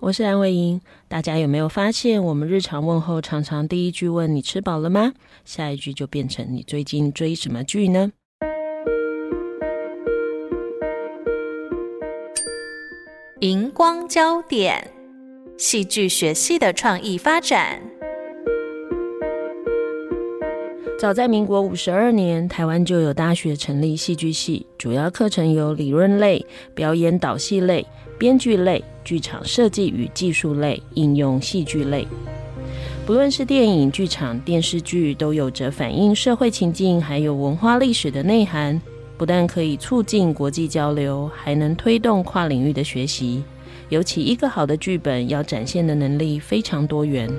我是蓝伟莹，大家有没有发现，我们日常问候常常第一句问你吃饱了吗？下一句就变成你最近追什么剧呢？荧光焦点，戏剧学系的创意发展。早在民国五十二年，台湾就有大学成立戏剧系，主要课程有理论类、表演导戏类、编剧类、剧场设计与技术类、应用戏剧类。不论是电影、剧场、电视剧，都有着反映社会情境还有文化历史的内涵。不但可以促进国际交流，还能推动跨领域的学习。尤其一个好的剧本要展现的能力非常多元。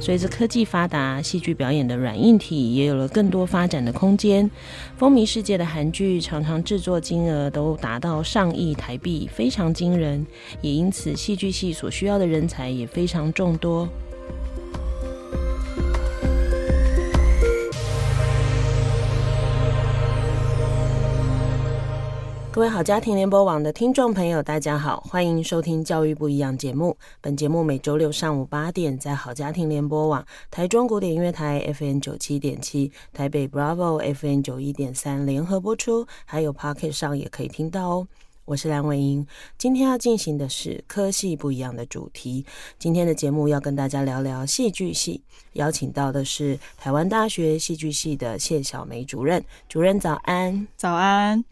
随着科技发达，戏剧表演的软硬体也有了更多发展的空间。风靡世界的韩剧常常制作金额都达到上亿台币，非常惊人。也因此，戏剧系所需要的人才也非常众多。各位好家庭联播网的听众朋友，大家好，欢迎收听《教育不一样》节目。本节目每周六上午八点在好家庭联播网、台中古典音乐台 FM 九七点七、台北 Bravo FM 九一点三联合播出，还有 Pocket 上也可以听到哦。我是蓝伟英，今天要进行的是科系不一样的主题。今天的节目要跟大家聊聊戏剧系，邀请到的是台湾大学戏剧系的谢晓梅主任。主任早安，早安。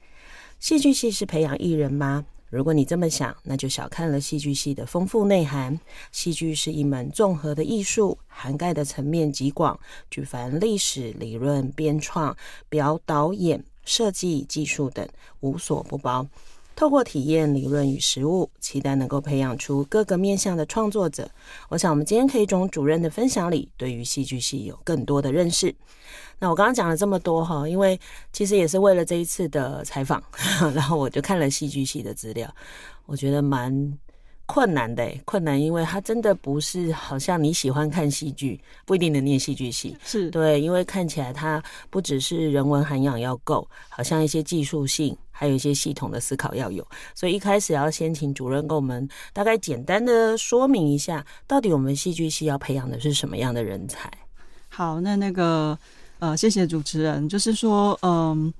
戏剧系是培养艺人吗？如果你这么想，那就小看了戏剧系的丰富内涵。戏剧是一门综合的艺术，涵盖的层面极广，举凡历史、理论、编创、表导演、设计、技术等，无所不包。透过体验、理论与实务，期待能够培养出各个面向的创作者。我想，我们今天可以从主任的分享里，对于戏剧系有更多的认识。那我刚刚讲了这么多哈，因为其实也是为了这一次的采访，然后我就看了戏剧系的资料，我觉得蛮困难的，困难，因为它真的不是好像你喜欢看戏剧，不一定能念戏剧系，是。对，因为看起来它不只是人文涵养要够，好像一些技术性，还有一些系统的思考要有，所以一开始要先请主任跟我们大概简单的说明一下，到底我们戏剧系要培养的是什么样的人才？好，那那个呃，谢谢主持人，就是说，嗯、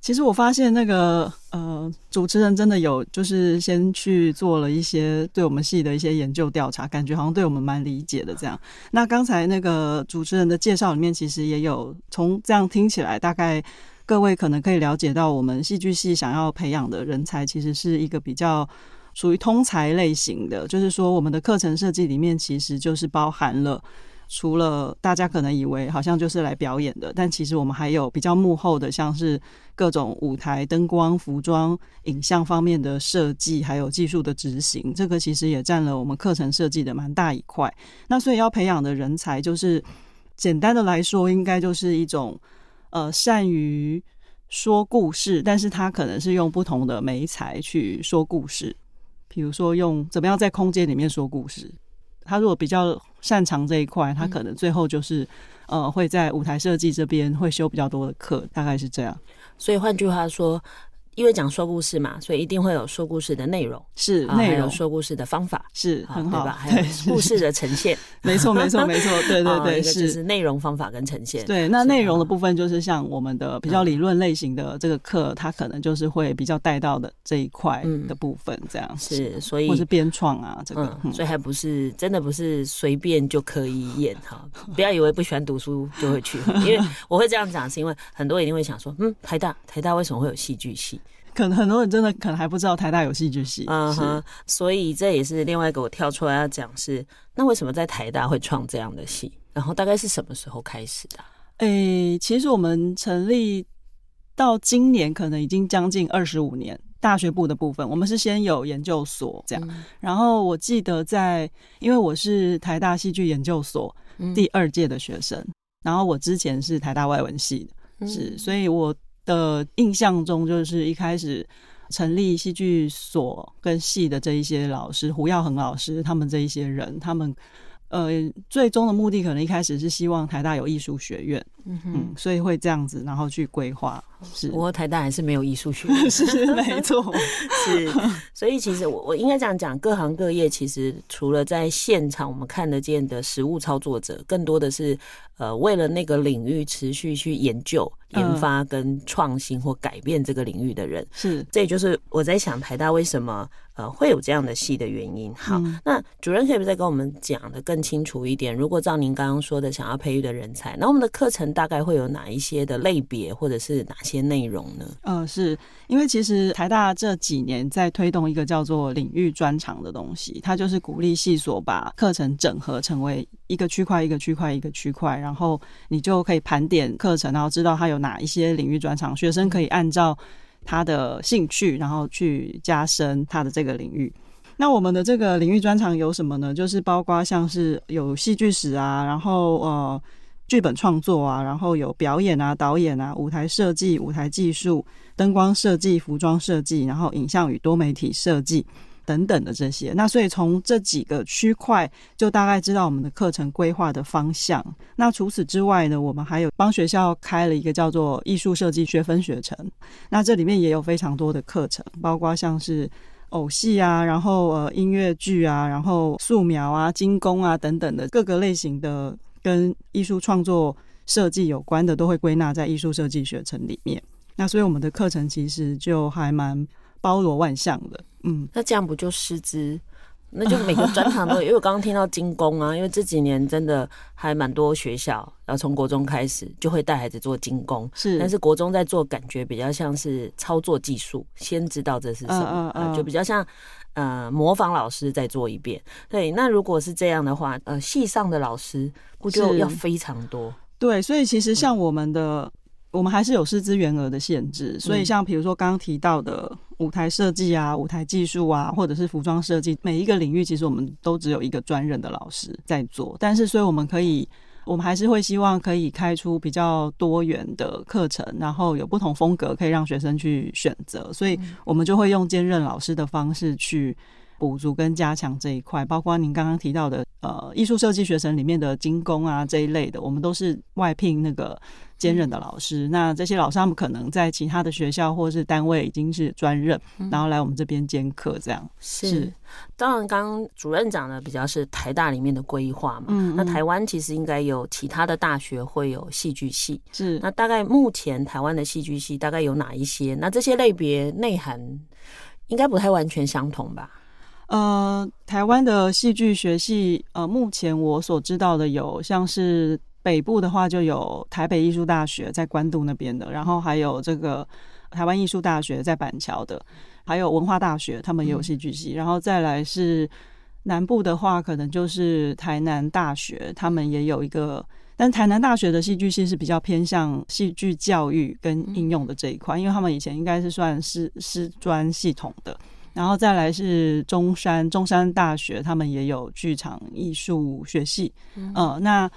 其实我发现那个呃，主持人真的有就是先去做了一些对我们系的一些研究调查，感觉好像对我们蛮理解的这样。那刚才那个主持人的介绍里面，其实也有从这样听起来，大概各位可能可以了解到，我们戏剧系想要培养的人才，其实是一个比较属于通才类型的，就是说我们的课程设计里面其实就是包含了。除了大家可能以为好像就是来表演的，但其实我们还有比较幕后的，像是各种舞台灯光、服装、影像方面的设计，还有技术的执行，这个其实也占了我们课程设计的蛮大一块。那所以要培养的人才，就是简单的来说，应该就是一种呃善于说故事，但是他可能是用不同的媒材去说故事，比如说用怎么样在空间里面说故事。他如果比较擅长这一块，他可能最后就是，嗯、呃，会在舞台设计这边会修比较多的课，大概是这样。所以换句话说。因为讲说故事嘛，所以一定会有说故事的内容，是内容，说故事的方法是很好，对吧？还有故事的呈现，没错，没错，没错，对对对，是是。内容方法跟呈现。对，那内容的部分就是像我们的比较理论类型的这个课，它可能就是会比较带到的这一块的部分，这样是，所以或是编创啊，这个，所以还不是真的不是随便就可以演哈，不要以为不喜欢读书就会去，因为我会这样讲，是因为很多人一定会想说，嗯，台大台大为什么会有戏剧系？可能很多人真的可能还不知道台大有戏剧系，嗯哼，所以这也是另外一个我跳出来要讲是，那为什么在台大会创这样的戏？然后大概是什么时候开始的？诶、欸，其实我们成立到今年可能已经将近二十五年。大学部的部分，我们是先有研究所这样。然后我记得在，因为我是台大戏剧研究所第二届的学生，然后我之前是台大外文系的，是，所以我的印象中就是一开始成立戏剧所跟系的这一些老师，胡耀恒老师他们这一些人，他们。呃，最终的目的可能一开始是希望台大有艺术学院，嗯哼嗯，所以会这样子，然后去规划。是，不过台大还是没有艺术学院，是没错，是。所以其实我我应该这样讲，各行各业其实除了在现场我们看得见的实物操作者，更多的是呃为了那个领域持续去研究、研发跟创新或改变这个领域的人。是，这也就是我在想台大为什么。呃，会有这样的系的原因。好，嗯、那主任可以不再跟我们讲的更清楚一点？如果照您刚刚说的，想要培育的人才，那我们的课程大概会有哪一些的类别，或者是哪些内容呢？呃，是因为其实台大这几年在推动一个叫做领域专长的东西，它就是鼓励系所把课程整合成为一个区块一个区块一个区块，然后你就可以盘点课程，然后知道它有哪一些领域专长，学生可以按照。他的兴趣，然后去加深他的这个领域。那我们的这个领域专长有什么呢？就是包括像是有戏剧史啊，然后呃剧本创作啊，然后有表演啊、导演啊、舞台设计、舞台技术、灯光设计、服装设计，然后影像与多媒体设计。等等的这些，那所以从这几个区块就大概知道我们的课程规划的方向。那除此之外呢，我们还有帮学校开了一个叫做艺术设计学分学程。那这里面也有非常多的课程，包括像是偶戏啊，然后呃音乐剧啊，然后素描啊、精工啊等等的各个类型的跟艺术创作设计有关的，都会归纳在艺术设计学程里面。那所以我们的课程其实就还蛮包罗万象的。嗯，那这样不就师资？那就每个专场都有。因为我刚刚听到精工啊，因为这几年真的还蛮多学校，然后从国中开始就会带孩子做精工。是，但是国中在做，感觉比较像是操作技术，先知道这是什么，呃呃、就比较像呃模仿老师再做一遍。对，那如果是这样的话，呃，系上的老师不就要非常多？对，所以其实像我们的。嗯我们还是有师资员额的限制，所以像比如说刚刚提到的舞台设计啊、舞台技术啊，或者是服装设计，每一个领域其实我们都只有一个专任的老师在做。但是，所以我们可以，我们还是会希望可以开出比较多元的课程，然后有不同风格可以让学生去选择。所以我们就会用兼任老师的方式去补足跟加强这一块，包括您刚刚提到的呃艺术设计学生里面的精工啊这一类的，我们都是外聘那个。兼任的老师，那这些老师他们可能在其他的学校或是单位已经是专任，嗯、然后来我们这边兼课，这样是。是当然，刚刚主任讲的比较是台大里面的规划嘛，嗯嗯，那台湾其实应该有其他的大学会有戏剧系，是。那大概目前台湾的戏剧系大概有哪一些？那这些类别内涵应该不太完全相同吧？呃，台湾的戏剧学系，呃，目前我所知道的有像是。北部的话就有台北艺术大学在关渡那边的，然后还有这个台湾艺术大学在板桥的，还有文化大学他们也有戏剧系，然后再来是南部的话，可能就是台南大学他们也有一个，但台南大学的戏剧系是比较偏向戏剧教育跟应用的这一块，因为他们以前应该是算师师专系统的，然后再来是中山中山大学他们也有剧场艺术学系，嗯，呃，那。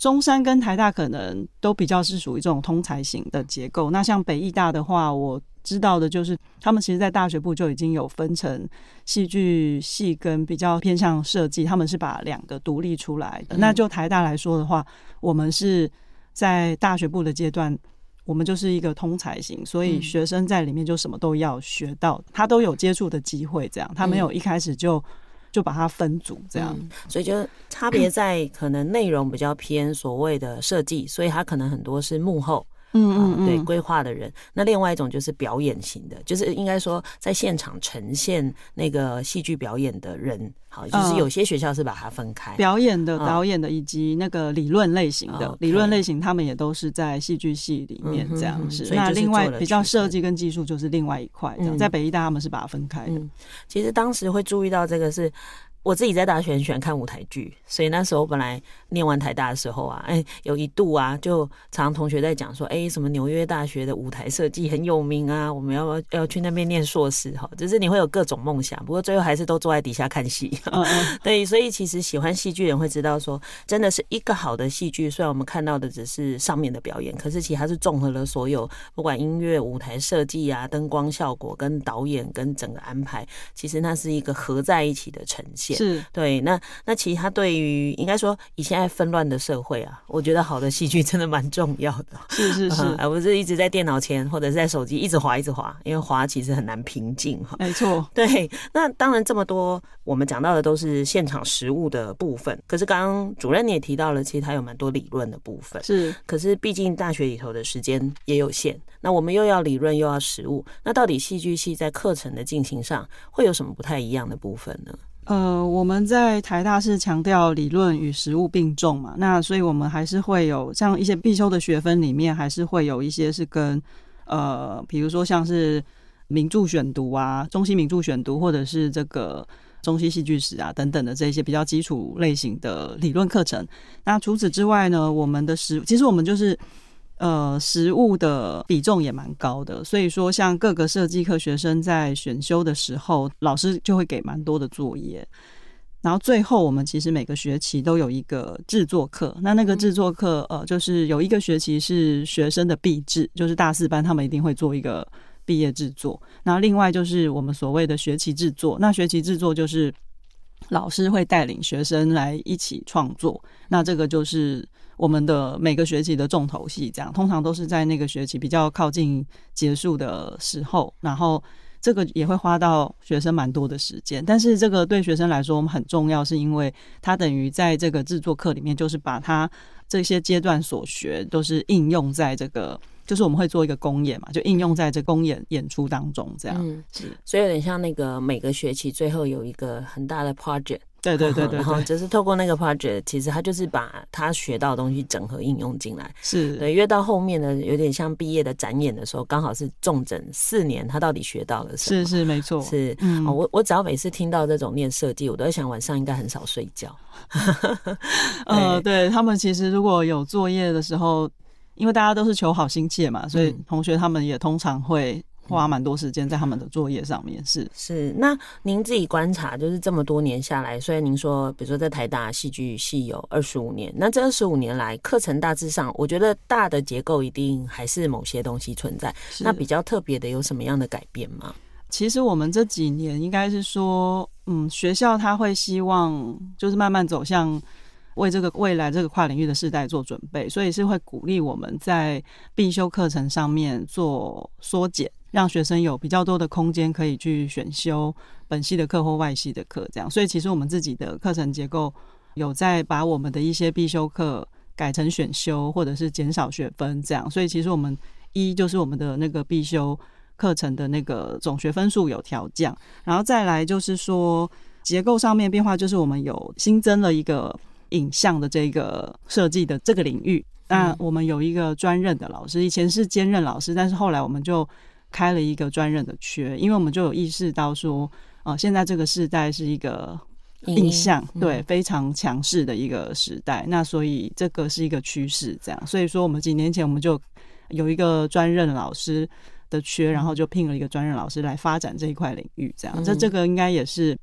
中山跟台大可能都比较是属于这种通才型的结构。那像北艺大的话，我知道的就是他们其实，在大学部就已经有分成戏剧系跟比较偏向设计，他们是把两个独立出来的。那就台大来说的话，我们是在大学部的阶段，我们就是一个通才型，所以学生在里面就什么都要学到，他都有接触的机会。这样，他没有一开始就。就把它分组这样，所以就差别在可能内容比较偏所谓的设计，所以它可能很多是幕后。嗯嗯，嗯对，规划的人。那另外一种就是表演型的，就是应该说在现场呈现那个戏剧表演的人。好，就是有些学校是把它分开，呃、表演的、导演的以及那个理论类型的、哦、理论类型，他们也都是在戏剧系里面这样子。那另外比较设计跟技术就是另外一块，在北艺大他们是把它分开的。嗯、其实当时会注意到这个是。我自己在大学很喜欢看舞台剧，所以那时候本来念完台大的时候啊，哎，有一度啊，就常常同学在讲说，哎，什么纽约大学的舞台设计很有名啊，我们要不要要去那边念硕士哈，就是你会有各种梦想，不过最后还是都坐在底下看戏。嗯嗯 对，所以其实喜欢戏剧人会知道说，真的是一个好的戏剧，虽然我们看到的只是上面的表演，可是其实它是综合了所有，不管音乐、舞台设计啊、灯光效果跟导演跟整个安排，其实那是一个合在一起的呈现。是对，那那其实他对于应该说以现在纷乱的社会啊，我觉得好的戏剧真的蛮重要的。是是是，而不是一直在电脑前或者是在手机一直滑一直滑，因为滑其实很难平静哈。没错，对。那当然这么多我们讲到的都是现场实物的部分，可是刚刚主任你也提到了，其实他有蛮多理论的部分。是，可是毕竟大学里头的时间也有限，那我们又要理论又要实物，那到底戏剧系在课程的进行上会有什么不太一样的部分呢？呃，我们在台大是强调理论与实务并重嘛，那所以我们还是会有像一些必修的学分里面，还是会有一些是跟呃，比如说像是名著选读啊、中西名著选读，或者是这个中西戏剧史啊等等的这些比较基础类型的理论课程。那除此之外呢，我们的实其实我们就是。呃，实物的比重也蛮高的，所以说像各个设计课学生在选修的时候，老师就会给蛮多的作业。然后最后我们其实每个学期都有一个制作课，那那个制作课呃，就是有一个学期是学生的毕制，就是大四班他们一定会做一个毕业制作。然后另外就是我们所谓的学期制作，那学期制作就是老师会带领学生来一起创作，那这个就是。我们的每个学期的重头戏，这样通常都是在那个学期比较靠近结束的时候，然后这个也会花到学生蛮多的时间。但是这个对学生来说，我们很重要，是因为他等于在这个制作课里面，就是把他这些阶段所学都是应用在这个，就是我们会做一个公演嘛，就应用在这公演演出当中，这样。嗯，是，所以有点像那个每个学期最后有一个很大的 project。对对对 对，然后就是透过那个 project，其实他就是把他学到的东西整合应用进来。是对，越到后面呢，有点像毕业的展演的时候，刚好是重整四年，他到底学到了什么？是是没错，是。嗯，我我只要每次听到这种念设计，我都在想晚上应该很少睡觉。呃，对他们其实如果有作业的时候，因为大家都是求好心切嘛，所以同学他们也通常会。花蛮多时间在他们的作业上面，是是。那您自己观察，就是这么多年下来，虽然您说，比如说在台大戏剧系有二十五年，那这二十五年来课程大致上，我觉得大的结构一定还是某些东西存在。那比较特别的有什么样的改变吗？其实我们这几年应该是说，嗯，学校他会希望就是慢慢走向为这个未来这个跨领域的世代做准备，所以是会鼓励我们在必修课程上面做缩减。让学生有比较多的空间可以去选修本系的课或外系的课，这样。所以其实我们自己的课程结构有在把我们的一些必修课改成选修，或者是减少学分这样。所以其实我们一就是我们的那个必修课程的那个总学分数有调降，然后再来就是说结构上面变化，就是我们有新增了一个影像的这个设计的这个领域。那我们有一个专任的老师，以前是兼任老师，但是后来我们就。开了一个专任的缺，因为我们就有意识到说，呃，现在这个时代是一个印象，嗯、对，非常强势的一个时代。那所以这个是一个趋势，这样。所以说，我们几年前我们就有一个专任老师的缺，然后就聘了一个专任老师来发展这一块领域，这样。这这个应该也是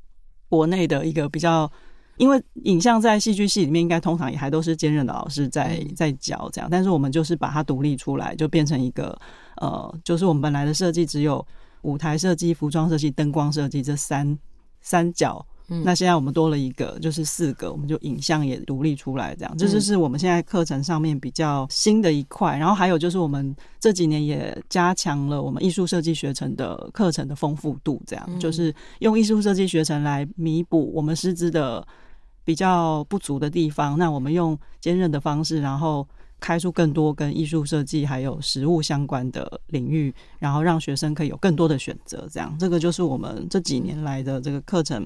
国内的一个比较，因为影像在戏剧系里面应该通常也还都是兼任的老师在在教这样，但是我们就是把它独立出来，就变成一个。呃，就是我们本来的设计只有舞台设计、服装设计、灯光设计这三三角，嗯，那现在我们多了一个，就是四个，我们就影像也独立出来，这样，这就是我们现在课程上面比较新的一块。然后还有就是我们这几年也加强了我们艺术设计学程的课程的丰富度，这样，就是用艺术设计学程来弥补我们师资的比较不足的地方。那我们用兼任的方式，然后。开出更多跟艺术设计还有实物相关的领域，然后让学生可以有更多的选择。这样，这个就是我们这几年来的这个课程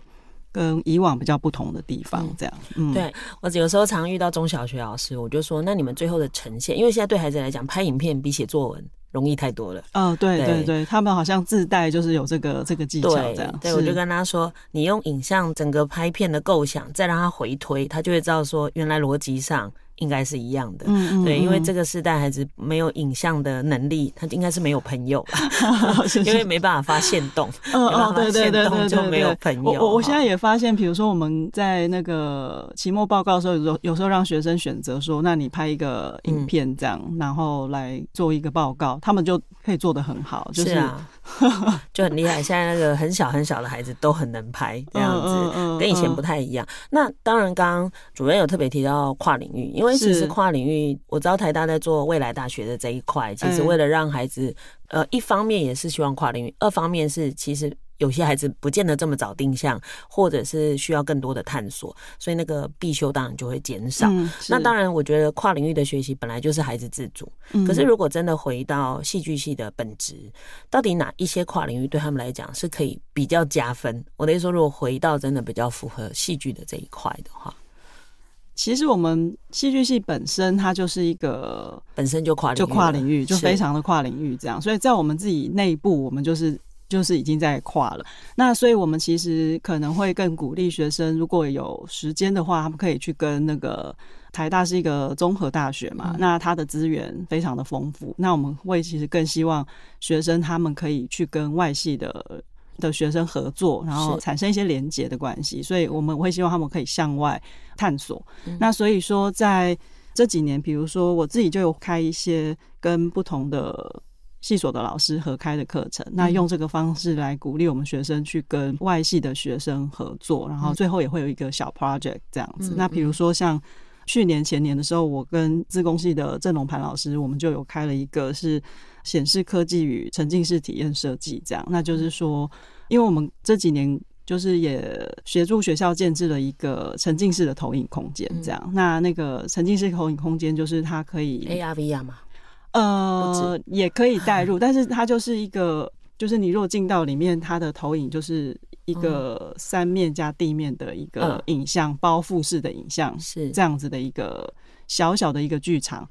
跟以往比较不同的地方。这样，嗯，对，我有时候常遇到中小学老师，我就说，那你们最后的呈现，因为现在对孩子来讲，拍影片比写作文容易太多了。哦，对对对，对，他们好像自带就是有这个这个技巧这样。对，对我就跟他说，你用影像整个拍片的构想，再让他回推，他就会知道说，原来逻辑上。应该是一样的，嗯嗯，对，因为这个世代孩子没有影像的能力，他应该是没有朋友吧，因为没办法发现动，嗯嗯，对对对对，就没有朋。友。我我现在。也发现，比如说我们在那个期末报告的时候，有时候有时候让学生选择说，那你拍一个影片这样，嗯，然后来做一个报告，他们就可以做的很好，就是，是啊。就很厉害，现在那个很小很小的孩子都很能拍，这样子跟以前不太一样。那当然，刚刚主任有特别提到跨领域，因为其实跨领域，我知道台大在做未来大学的这一块，其实为了让孩子，呃，一方面也是希望跨领域，二方面是其实。有些孩子不见得这么早定向，或者是需要更多的探索，所以那个必修当然就会减少。嗯、那当然，我觉得跨领域的学习本来就是孩子自主。嗯、可是如果真的回到戏剧系的本质，到底哪一些跨领域对他们来讲是可以比较加分？我的意思说，如果回到真的比较符合戏剧的这一块的话，其实我们戏剧系本身它就是一个本身就跨就跨领域，就非常的跨领域这样。所以在我们自己内部，我们就是。就是已经在跨了，那所以我们其实可能会更鼓励学生，如果有时间的话，他们可以去跟那个台大是一个综合大学嘛，嗯、那它的资源非常的丰富。那我们会其实更希望学生他们可以去跟外系的的学生合作，然后产生一些连结的关系。所以我们会希望他们可以向外探索。嗯、那所以说在这几年，比如说我自己就有开一些跟不同的。系所的老师合开的课程，那用这个方式来鼓励我们学生去跟外系的学生合作，然后最后也会有一个小 project 这样子。那比如说像去年前年的时候，我跟自工系的郑龙盘老师，我们就有开了一个是显示科技与沉浸式体验设计这样。那就是说，因为我们这几年就是也协助学校建制了一个沉浸式的投影空间这样。那那个沉浸式投影空间就是它可以 AR VR 嘛。呃，也可以带入，但是它就是一个，就是你若进到里面，它的投影就是一个三面加地面的一个影像包覆式的影像，是。这样子的一个小小的一个剧场，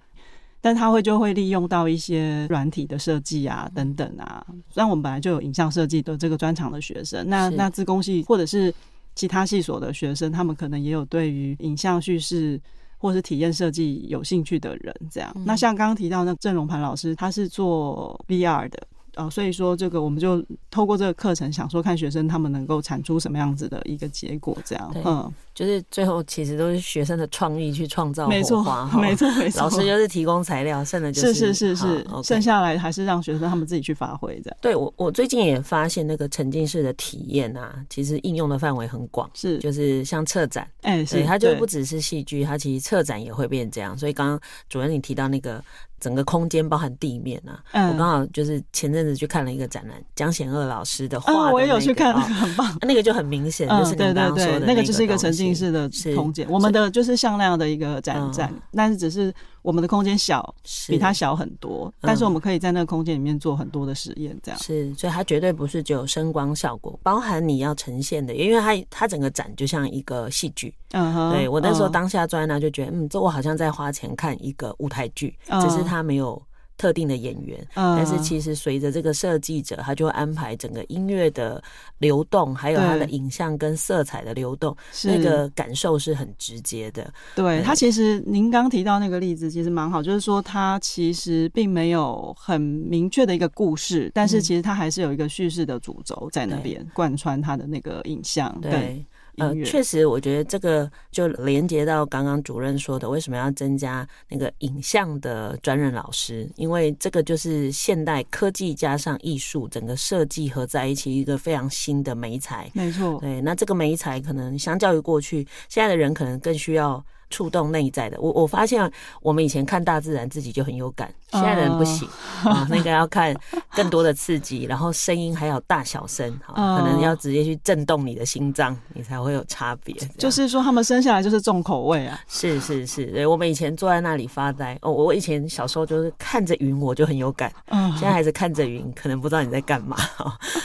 但它会就会利用到一些软体的设计啊等等啊。虽然我们本来就有影像设计的这个专长的学生，那那自工系或者是其他系所的学生，他们可能也有对于影像叙事。或是体验设计有兴趣的人，这样。那像刚刚提到那郑荣盘老师，他是做 VR 的。哦，所以说这个我们就透过这个课程，想说看学生他们能够产出什么样子的一个结果，这样，嗯，就是最后其实都是学生的创意去创造没错，没 错没错，老师就是提供材料，剩的就是是是是是，剩下来还是让学生他们自己去发挥这样。对我我最近也发现那个沉浸式的体验啊，其实应用的范围很广，是就是像策展，哎，是它就不只是戏剧，它其实策展也会变这样。所以刚刚主任你提到那个。整个空间包含地面啊，嗯、我刚好就是前阵子去看了一个展览，江贤二老师的画、那个，嗯，我也有去看，那个很棒，那个就很明显，就是对对对，那个就是一个沉浸式的空间，我们的就是像那样的一个展展，嗯、但是只是。我们的空间小，比它小很多，嗯、但是我们可以在那个空间里面做很多的实验，这样。是，所以它绝对不是只有声光效果，包含你要呈现的，因为它它整个展就像一个戏剧，嗯哼，对我那时候当下坐在那就觉得，嗯，这我好像在花钱看一个舞台剧，嗯、只是它没有。特定的演员，嗯、但是其实随着这个设计者，他就会安排整个音乐的流动，还有他的影像跟色彩的流动，那个感受是很直接的。对，对他其实您刚提到那个例子其实蛮好，就是说他其实并没有很明确的一个故事，但是其实他还是有一个叙事的主轴在那边贯穿他的那个影像。对。对呃，确实，我觉得这个就连接到刚刚主任说的，为什么要增加那个影像的专任老师？因为这个就是现代科技加上艺术，整个设计合在一起，一个非常新的美材。没错，对，那这个美材可能相较于过去，现在的人可能更需要。触动内在的，我我发现我们以前看大自然自己就很有感，现在的人不行。啊，那个要看更多的刺激，然后声音还有大小声，可能要直接去震动你的心脏，你才会有差别。就是说他们生下来就是重口味啊，是是是，对，我们以前坐在那里发呆，哦，我以前小时候就是看着云我就很有感，现在还是看着云，可能不知道你在干嘛，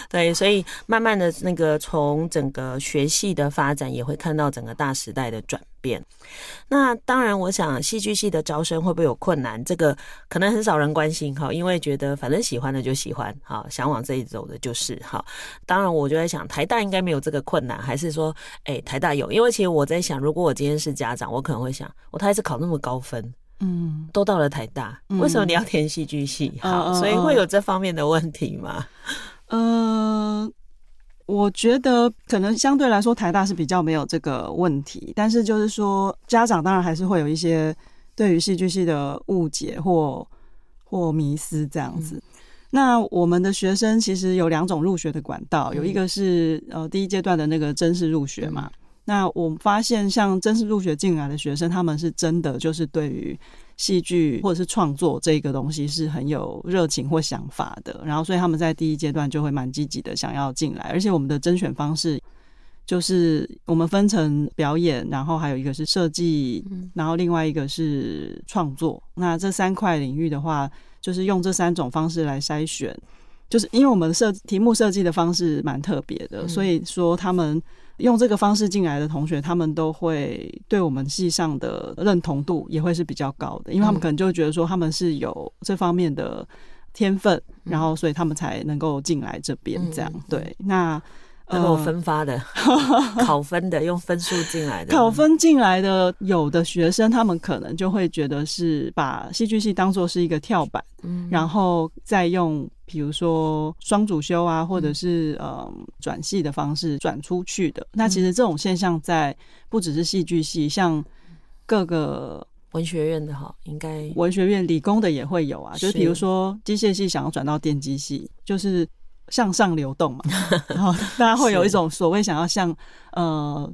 对，所以慢慢的那个从整个学系的发展也会看到整个大时代的转变。那当然，我想戏剧系的招生会不会有困难？这个可能很少人关心哈，因为觉得反正喜欢的就喜欢，哈，想往这里走的就是哈。当然，我就在想，台大应该没有这个困难，还是说，哎，台大有？因为其实我在想，如果我今天是家长，我可能会想，我他还是考那么高分，嗯，都到了台大，为什么你要填戏剧系？嗯、好，所以会有这方面的问题吗？嗯。我觉得可能相对来说，台大是比较没有这个问题，但是就是说，家长当然还是会有一些对于戏剧系的误解或或迷思这样子。嗯、那我们的学生其实有两种入学的管道，有一个是呃第一阶段的那个甄试入学嘛。嗯、那我们发现，像甄试入学进来的学生，他们是真的就是对于。戏剧或者是创作这个东西是很有热情或想法的，然后所以他们在第一阶段就会蛮积极的想要进来，而且我们的甄选方式就是我们分成表演，然后还有一个是设计，然后另外一个是创作。那这三块领域的话，就是用这三种方式来筛选，就是因为我们设题目设计的方式蛮特别的，所以说他们。用这个方式进来的同学，他们都会对我们系上的认同度也会是比较高的，因为他们可能就会觉得说他们是有这方面的天分，嗯、然后所以他们才能够进来这边这样。嗯、对，那。然后分发的、考分的，用分数进来的。考分进来的有的学生，他们可能就会觉得是把戏剧系当做是一个跳板，嗯，然后再用比如说双主修啊，或者是呃转系的方式转出去的。那其实这种现象在不只是戏剧系，像各个文学院的哈，应该文学院理工的也会有啊。就是比如说机械系想要转到电机系，就是。向上流动嘛，然后大家会有一种所谓想要向呃，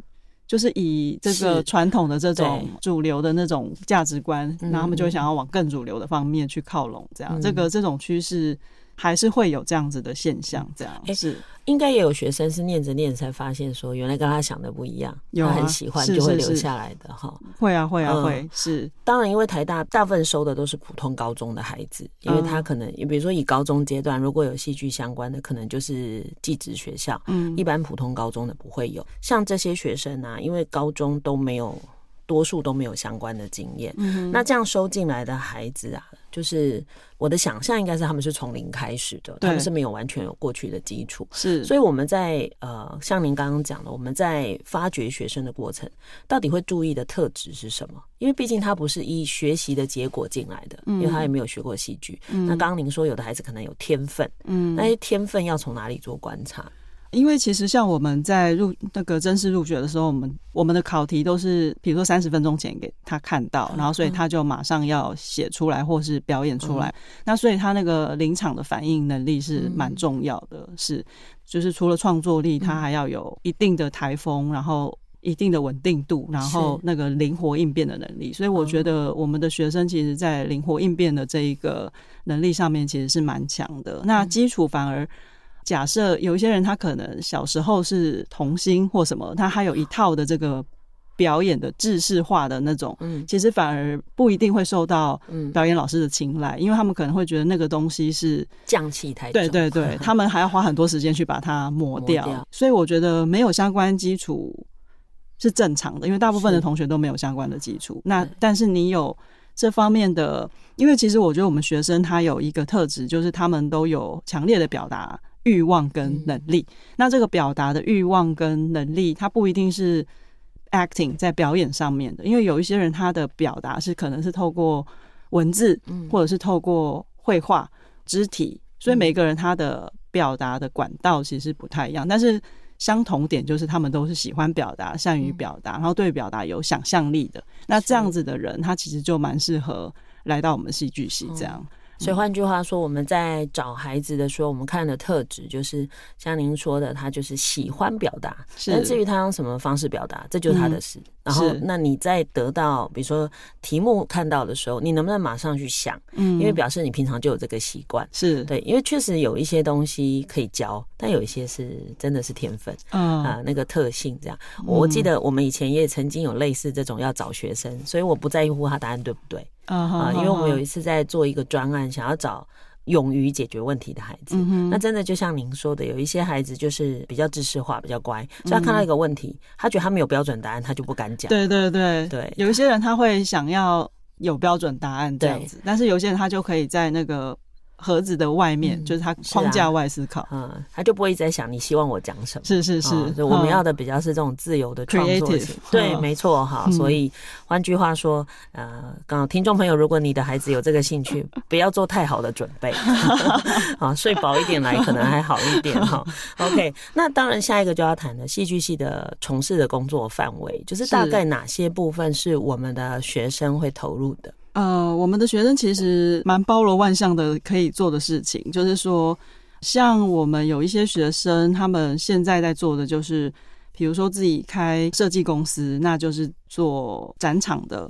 就是以这个传统的这种主流的那种价值观，然后他们就会想要往更主流的方面去靠拢，这样、嗯、这个这种趋势。还是会有这样子的现象，这样是应该也有学生是念着念着才发现说，原来跟他想的不一样，有、啊、他很喜欢就会留下来的哈。会啊会啊会是。当然，因为台大大部分收的都是普通高中的孩子，因为他可能，比如说以高中阶段如果有戏剧相关的，可能就是寄职学校，嗯，一般普通高中的不会有。像这些学生啊，因为高中都没有。多数都没有相关的经验，嗯、那这样收进来的孩子啊，就是我的想象应该是他们是从零开始的，他们是没有完全有过去的基础，是，所以我们在呃，像您刚刚讲的，我们在发掘学生的过程，到底会注意的特质是什么？因为毕竟他不是以学习的结果进来的，嗯、因为他也没有学过戏剧。嗯、那刚刚您说有的孩子可能有天分，嗯，那些天分要从哪里做观察？因为其实像我们在入那个甄试入学的时候，我们我们的考题都是，比如说三十分钟前给他看到，然后所以他就马上要写出来或是表演出来。嗯、那所以他那个临场的反应能力是蛮重要的，嗯、是就是除了创作力，他还要有一定的台风，然后一定的稳定度，然后那个灵活应变的能力。所以我觉得我们的学生其实在灵活应变的这一个能力上面其实是蛮强的。那基础反而。假设有一些人，他可能小时候是童星或什么，他还有一套的这个表演的制式化的那种，嗯，其实反而不一定会受到表演老师的青睐，因为他们可能会觉得那个东西是匠气太重，对对 对，他们还要花很多时间去把它磨掉，磨掉。所以我觉得没有相关基础是正常的，因为大部分的同学都没有相关的基础。那但是你有这方面的，因为其实我觉得我们学生他有一个特质，就是他们都有强烈的表达欲望跟能力，嗯、那这个表达的欲望跟能力，它不一定是 acting 在表演上面的，因为有一些人他的表达是可能是透过文字，或者是透过绘画、肢体，所以每个人他的表达的管道其实不太一样，但是相同点就是他们都是喜欢表达、善于表达，然后对表达有想象力的。那这样子的人，他其实就蛮适合来到我们戏剧系这样。所以换句话说，我们在找孩子的时候，我们看的特质就是像您说的，他就是喜欢表达。是。但至于他用什么方式表达，这就是他的事。嗯、然后，那你在得到比如说题目看到的时候，你能不能马上去想？嗯。因为表示你平常就有这个习惯。是。对，因为确实有一些东西可以教，但有一些是真的是天分。嗯。啊，那个特性这样。我记得我们以前也曾经有类似这种要找学生，所以我不在乎他答案对不对。啊，因为我们有一次在做一个专案，想要找勇于解决问题的孩子。嗯那真的就像您说的，有一些孩子就是比较知识化，比较乖，所以他看到一个问题，他觉得他没有标准答案，他就不敢讲。对对对对有一些人他会想要有标准答案这样子，但是有些人他就可以在那个。盒子的外面，嗯、就是他框架外思考，啊、嗯，他就不会一直在想你希望我讲什么，是是是，嗯、所以我们要的比较是这种自由的创作对，嗯、没错哈。所以换句话说，呃，刚好听众朋友，如果你的孩子有这个兴趣，不要做太好的准备，啊，睡饱一点来可能还好一点哈。OK，那当然下一个就要谈的戏剧系的从事的工作范围，就是大概哪些部分是我们的学生会投入的。呃，我们的学生其实蛮包罗万象的，可以做的事情，就是说，像我们有一些学生，他们现在在做的就是，比如说自己开设计公司，那就是做展场的。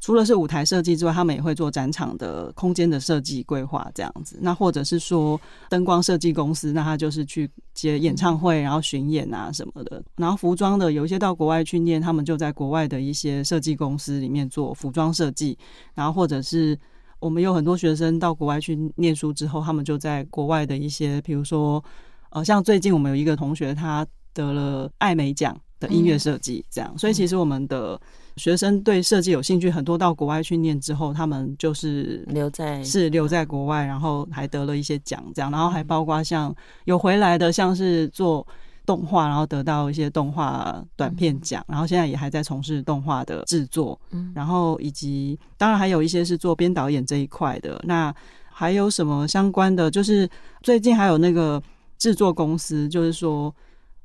除了是舞台设计之外，他们也会做展场的空间的设计规划这样子。那或者是说灯光设计公司，那他就是去接演唱会，然后巡演啊什么的。然后服装的有一些到国外去念，他们就在国外的一些设计公司里面做服装设计。然后或者是我们有很多学生到国外去念书之后，他们就在国外的一些，比如说呃，像最近我们有一个同学他得了艾美奖的音乐设计，这样。所以其实我们的。学生对设计有兴趣，很多到国外去念之后，他们就是留在是留在国外，然后还得了一些奖，这样，然后还包括像有回来的，像是做动画，然后得到一些动画短片奖，然后现在也还在从事动画的制作，嗯，然后以及当然还有一些是做编导演这一块的，那还有什么相关的？就是最近还有那个制作公司，就是说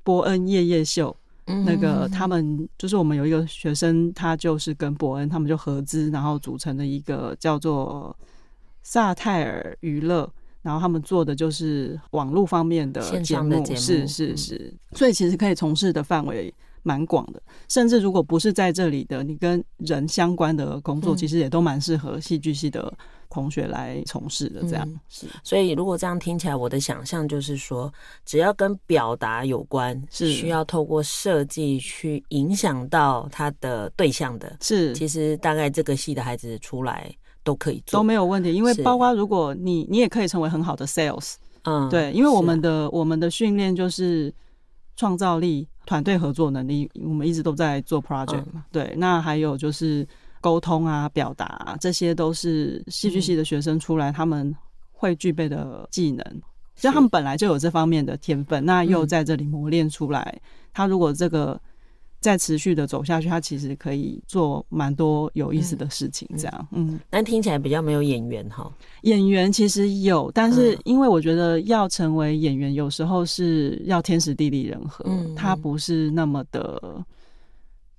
波恩夜夜秀。那个他们就是我们有一个学生，他就是跟伯恩他们就合资，然后组成了一个叫做萨泰尔娱乐，然后他们做的就是网络方面的节目，节目。是是是，所以其实可以从事的范围蛮广的，甚至如果不是在这里的，你跟人相关的工作，其实也都蛮适合戏剧系的。同学来从事的这样，嗯、是，所以如果这样听起来，我的想象就是说，只要跟表达有关，是。需要透过设计去影响到他的对象的，是，其实大概这个系的孩子出来都可以做，都没有问题，因为包括如果你你也可以成为很好的 sales，嗯，对，因为我们的我们的训练就是创造力、团队合作能力，我们一直都在做 project 嘛，嗯、对，那还有就是。沟通啊，表达啊，这些都是戏剧系的学生出来他们会具备的技能，所以他们本来就有这方面的天分，那又在这里磨练出来。他如果这个再持续的走下去，他其实可以做蛮多有意思的事情。这样，嗯，但听起来比较没有演员哈。演员其实有，但是因为我觉得要成为演员，有时候是要天时地利人和，他不是那么的。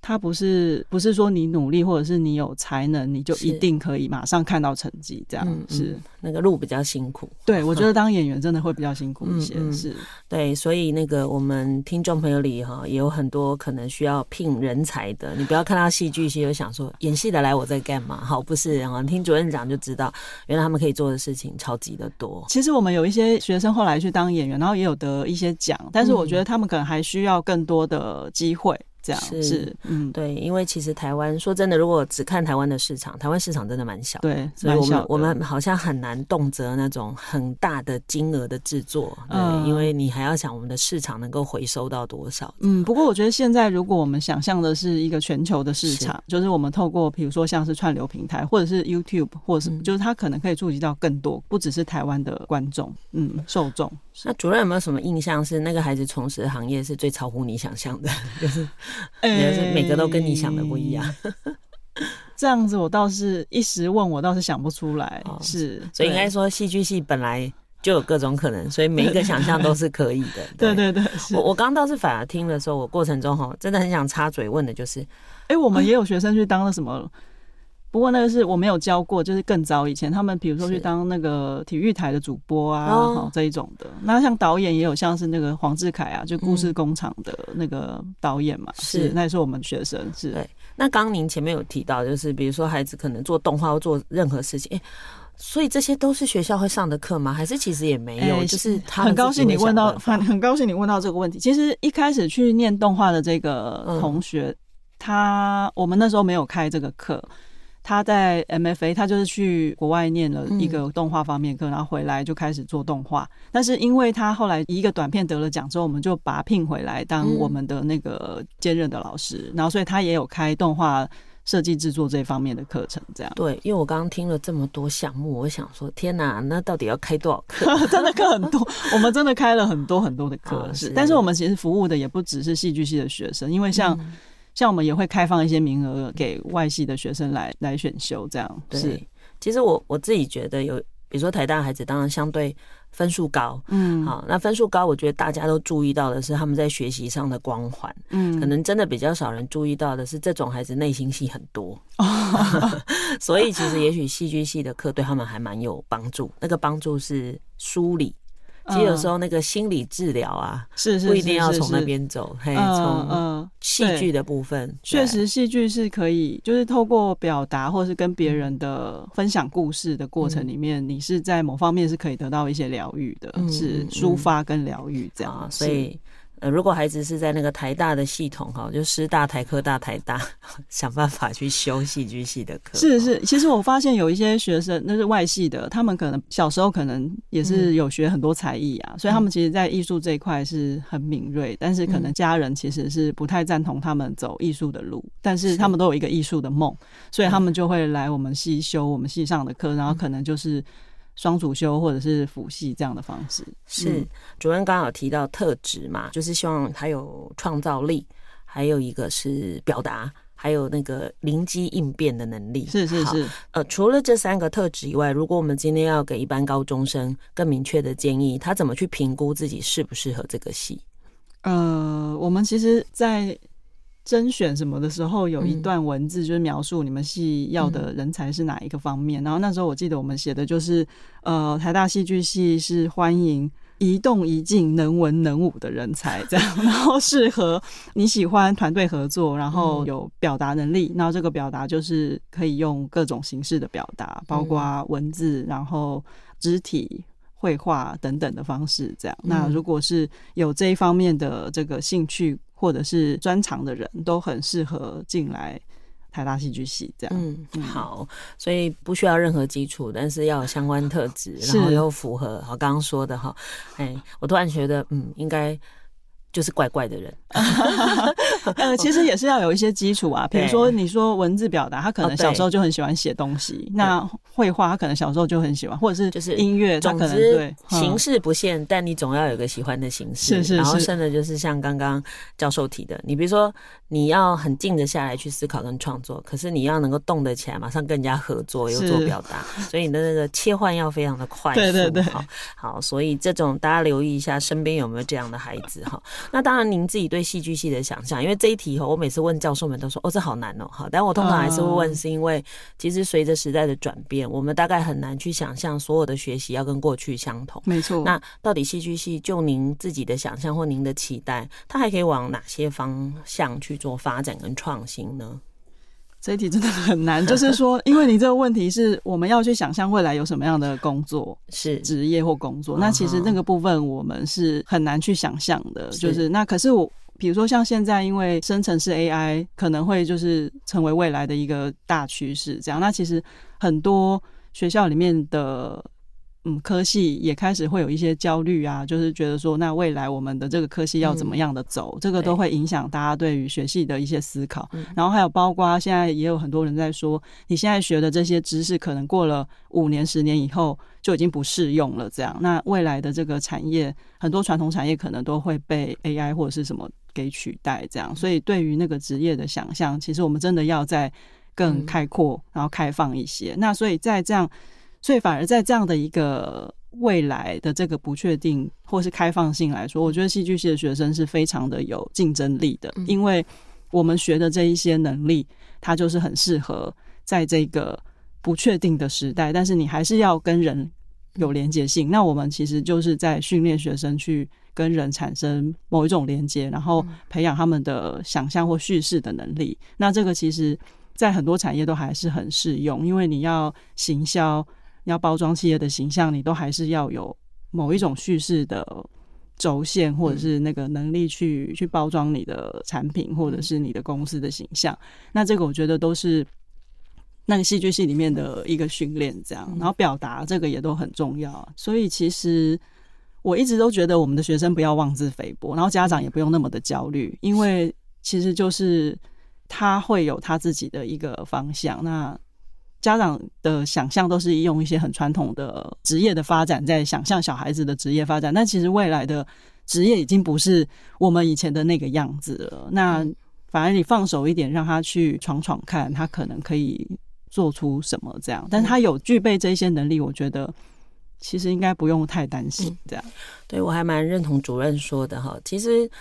他不是不是说你努力或者是你有才能，你就一定可以马上看到成绩，这样是、那个路比较辛苦。对，我觉得 当演员真的会比较辛苦一些。是对，所以那个我们听众朋友里哈也有很多可能需要聘人才的，你不要看到戏剧系就想说演戏的来我在干嘛？好，不是，然后听主任讲就知道，原来他们可以做的事情超级的多。其实我们有一些学生后来去当演员，然后也有得一些奖，但是我觉得他们可能还需要更多的机会。这样是，是嗯，对，因为其实台湾说真的，如果只看台湾的市场，台湾市场真的蛮小，对，所以我们我们好像很难动辄那种很大的金额的制作，对，嗯、因为你还要想我们的市场能够回收到多少。嗯，不过我觉得现在如果我们想象的是一个全球的市场，是就是我们透过比如说像是串流平台，或者是 YouTube，或者是就是它可能可以触及到更多，不只是台湾的观众，嗯，受众。那主任有没有什么印象是那个孩子从事的行业是最超乎你想象的？就是。也是每个都跟你想的不一样，欸，这样子我倒是一时问我倒是想不出来，哦，是，所以应该说戏剧系本来就有各种可能，所以每一个想象都是可以的。对对对，我我刚倒是反而听的时候，我过程中哈真的很想插嘴问的就是，哎，欸，我们也有学生去当了什么？不过那个是我没有教过，就是更早以前，他们比如说去当那个体育台的主播啊，哦，这一种的。那像导演也有，像是那个黄志凯啊，就故事工厂的那个导演嘛，嗯、是，那也是我们学生。是。对。那刚刚您前面有提到，就是比如说孩子可能做动画或做任何事情，哎，所以这些都是学校会上的课吗？还是其实也没有？欸、就是他很高兴你问到，很很高兴你问到这个问题。其实一开始去念动画的这个同学，嗯、他我们那时候没有开这个课。他在 MFA，他就是去国外念了一个动画方面课，嗯、然后回来就开始做动画。但是因为他后来一个短片得了奖之后，我们就把他聘回来当我们的那个兼任的老师，嗯、然后所以他也有开动画设计制作这方面的课程。这样对，因为我刚刚听了这么多项目，我想说，天哪，那到底要开多少课？真的课很多，我们真的开了很多很多的课。哦、是，但是我们其实服务的也不只是戏剧系的学生，因为像。嗯像我们也会开放一些名额给外系的学生来来选修，这样。对，是其实我我自己觉得有，比如说台大孩子，当然相对分数高，嗯，好，那分数高，我觉得大家都注意到的是他们在学习上的光环，嗯，可能真的比较少人注意到的是这种孩子内心戏很多，哦、所以其实也许戏剧系的课对他们还蛮有帮助，那个帮助是梳理。其实有时候那个心理治疗啊，是是不一定要从那边走，嘿，从嗯戏剧的部分，确实戏剧是可以，就是透过表达或是跟别人的分享故事的过程里面，你是在某方面是可以得到一些疗愈的，是抒发跟疗愈这样，所以。呃，如果孩子是在那个台大的系统哈，就师大、台科大、台大，想办法去修戏剧系的课。是是，其实我发现有一些学生那是外系的，他们可能小时候可能也是有学很多才艺啊，嗯、所以他们其实，在艺术这一块是很敏锐。嗯、但是可能家人其实是不太赞同他们走艺术的路，但是他们都有一个艺术的梦，所以他们就会来我们系修我们系上的课，然后可能就是。双主修或者是辅系这样的方式是主任刚好提到特质嘛，就是希望他有创造力，还有一个是表达，还有那个灵机应变的能力。是是是。呃，除了这三个特质以外，如果我们今天要给一般高中生更明确的建议，他怎么去评估自己适不适合这个系？呃，我们其实，在。甄选什么的时候，有一段文字就是描述你们系要的人才是哪一个方面。嗯、然后那时候我记得我们写的就是，呃，台大戏剧系是欢迎一动一静、能文能武的人才，这样，然后适合你喜欢团队合作，然后有表达能力。然后这个表达就是可以用各种形式的表达，包括文字，然后肢体、绘画等等的方式，这样。那如果是有这一方面的这个兴趣。或者是专长的人都很适合进来台大戏剧系这样。嗯，好，所以不需要任何基础，但是要有相关特质，然后又符合我刚刚说的哈。哎，我突然觉得，嗯，应该。就是怪怪的人，呃，其实也是要有一些基础啊。比如说，你说文字表达，他可能小时候就很喜欢写东西；那绘画，他可能小时候就很喜欢，或者是就是音乐，他可能对形式不限，但你总要有个喜欢的形式。是是是。然后剩的就是像刚刚教授提的，你比如说你要很静得下来去思考跟创作，可是你要能够动得起来，马上跟人家合作又做表达，所以你的那个切换要非常的快速。对对对。好，好，所以这种大家留意一下，身边有没有这样的孩子哈。那当然，您自己对戏剧系的想象，因为这一题哈，我每次问教授们都说，哦，这好难哦，好。但我通常还是会问，是因为其实随着时代的转变，我们大概很难去想象所有的学习要跟过去相同。没错。那到底戏剧系就您自己的想象或您的期待，它还可以往哪些方向去做发展跟创新呢？这一题真的很难，就是说，因为你这个问题是我们要去想象未来有什么样的工作 是职业或工作，那其实那个部分我们是很难去想象的。就是那可是我，比如说像现在，因为生成式 AI 可能会就是成为未来的一个大趋势，这样，那其实很多学校里面的。嗯，科系也开始会有一些焦虑啊，就是觉得说，那未来我们的这个科系要怎么样的走，嗯、这个都会影响大家对于学系的一些思考。嗯、然后还有包括现在也有很多人在说，你现在学的这些知识，可能过了五年、十年以后就已经不适用了。这样，那未来的这个产业，很多传统产业可能都会被 AI 或者是什么给取代。这样，所以对于那个职业的想象，其实我们真的要再更开阔，然后开放一些。嗯、那所以在这样。所以，反而在这样的一个未来的这个不确定或是开放性来说，我觉得戏剧系的学生是非常的有竞争力的，因为我们学的这一些能力，它就是很适合在这个不确定的时代，但是你还是要跟人有连接性。那我们其实就是在训练学生去跟人产生某一种连接，然后培养他们的想象或叙事的能力。那这个其实，在很多产业都还是很适用，因为你要行销。要包装企业的形象，你都还是要有某一种叙事的轴线，或者是那个能力去去包装你的产品，或者是你的公司的形象。那这个我觉得都是那个戏剧系里面的一个训练，这样，然后表达这个也都很重要。所以其实我一直都觉得我们的学生不要妄自菲薄，然后家长也不用那么的焦虑，因为其实就是他会有他自己的一个方向。那家长的想象都是用一些很传统的职业的发展在想象小孩子的职业发展，但其实未来的职业已经不是我们以前的那个样子了。那反而你放手一点，让他去闯闯看，他可能可以做出什么这样。但是他有具备这些能力，我觉得其实应该不用太担心这样。嗯、对，我还蛮认同主任说的哈，其实。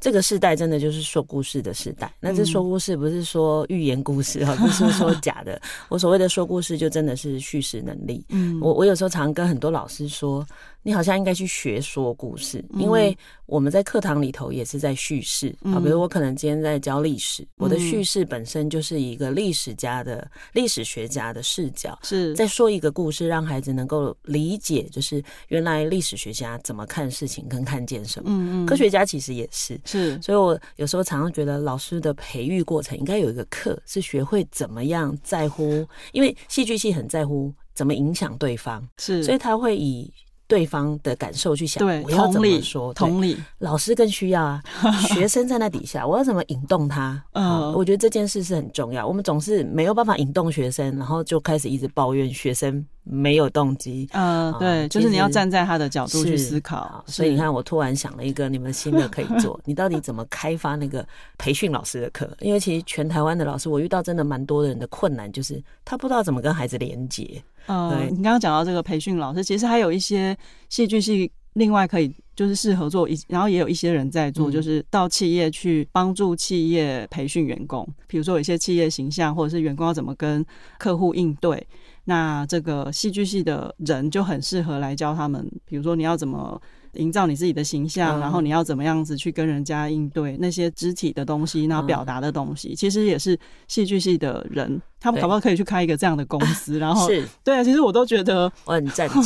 这个时代真的就是说故事的时代。那这说故事不是说寓言故事哈，不是说假的。我所谓的说故事，就真的是叙事能力。嗯，我我有时候常跟很多老师说。你好像应该去学说故事，因为我们在课堂里头也是在叙事啊。比如我可能今天在教历史，我的叙事本身就是一个历史家的历史学家的视角，是在说一个故事，让孩子能够理解，就是原来历史学家怎么看事情跟看见什么。嗯嗯，科学家其实也是是，所以我有时候常常觉得老师的培育过程应该有一个课是学会怎么样在乎，因为戏剧系很在乎怎么影响对方，是，所以他会以。对方的感受去想，对，我要怎么说？同理，老师更需要啊。学生在那底下，我要怎么引动他？嗯，我觉得这件事是很重要。我们总是没有办法引动学生，然后就开始一直抱怨学生没有动机。嗯，对，就是你要站在他的角度去思考。所以你看，我突然想了一个你们新的可以做，你到底怎么开发那个培训老师的课？因为其实全台湾的老师，我遇到真的蛮多人的困难，就是他不知道怎么跟孩子连接。呃，你刚刚讲到这个培训老师，其实还有一些戏剧系另外可以就是适合做一，然后也有一些人在做，就是到企业去帮助企业培训员工，比如说有一些企业形象或者是员工要怎么跟客户应对，那这个戏剧系的人就很适合来教他们，比如说你要怎么。营造你自己的形象，然后你要怎么样子去跟人家应对那些肢体的东西，然后表达的东西，其实也是戏剧系的人，他们可不可以去开一个这样的公司？然后是对啊，其实我都觉得我很赞成。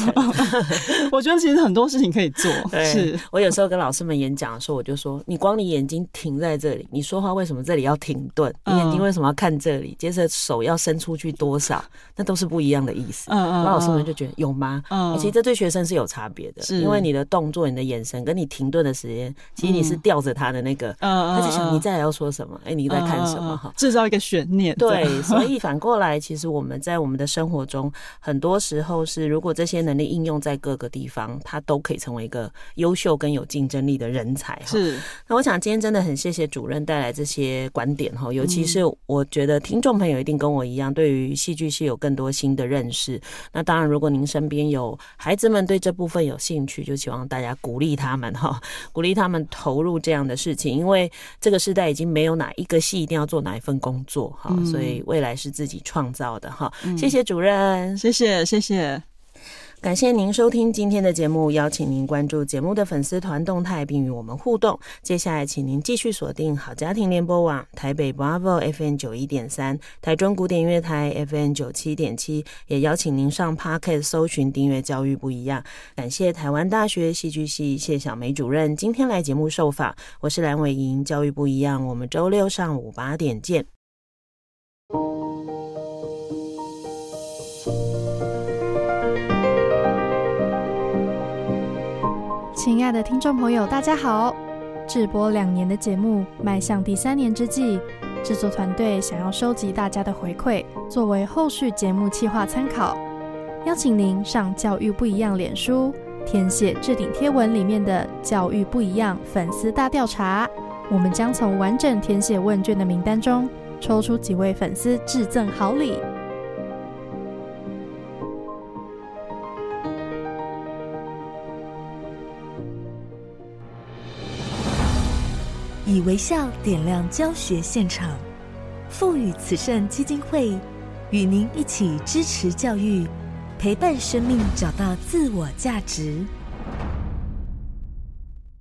我觉得其实很多事情可以做。是我有时候跟老师们演讲的时候，我就说：你光你眼睛停在这里，你说话为什么这里要停顿？你眼睛为什么要看这里？接着手要伸出去多少？那都是不一样的意思。嗯嗯，老师们就觉得有吗？嗯，其实这对学生是有差别的，因为你的动作。你的眼神跟你停顿的时间，其实你是吊着他的那个，嗯、他就想你再来要说什么？哎、嗯，你在看什么？哈、嗯，制造一个悬念。对，所以反过来，其实我们在我们的生活中，很多时候是，如果这些能力应用在各个地方，它都可以成为一个优秀跟有竞争力的人才。是。那我想今天真的很谢谢主任带来这些观点哈，尤其是我觉得听众朋友一定跟我一样，对于戏剧系有更多新的认识。那当然，如果您身边有孩子们对这部分有兴趣，就希望大家。鼓励他们哈，鼓励他们投入这样的事情，因为这个时代已经没有哪一个系一定要做哪一份工作哈，嗯、所以未来是自己创造的哈。嗯、谢谢主任，谢谢谢谢。感谢您收听今天的节目，邀请您关注节目的粉丝团动态，并与我们互动。接下来，请您继续锁定好家庭联播网台北 Bravo FM 九一点三、台中古典乐台 FM 九七点七，也邀请您上 Pocket 搜寻订阅教育不一样。感谢台湾大学戏剧系谢小梅主任今天来节目受访，我是蓝伟莹，教育不一样，我们周六上午八点见。亲爱的听众朋友，大家好！制播两年的节目迈向第三年之际，制作团队想要收集大家的回馈，作为后续节目企划参考，邀请您上“教育不一样”脸书填写置顶贴文里面的“教育不一样”粉丝大调查，我们将从完整填写问卷的名单中抽出几位粉丝致赠好礼。以微笑点亮教学现场，富予慈善基金会与您一起支持教育，陪伴生命找到自我价值。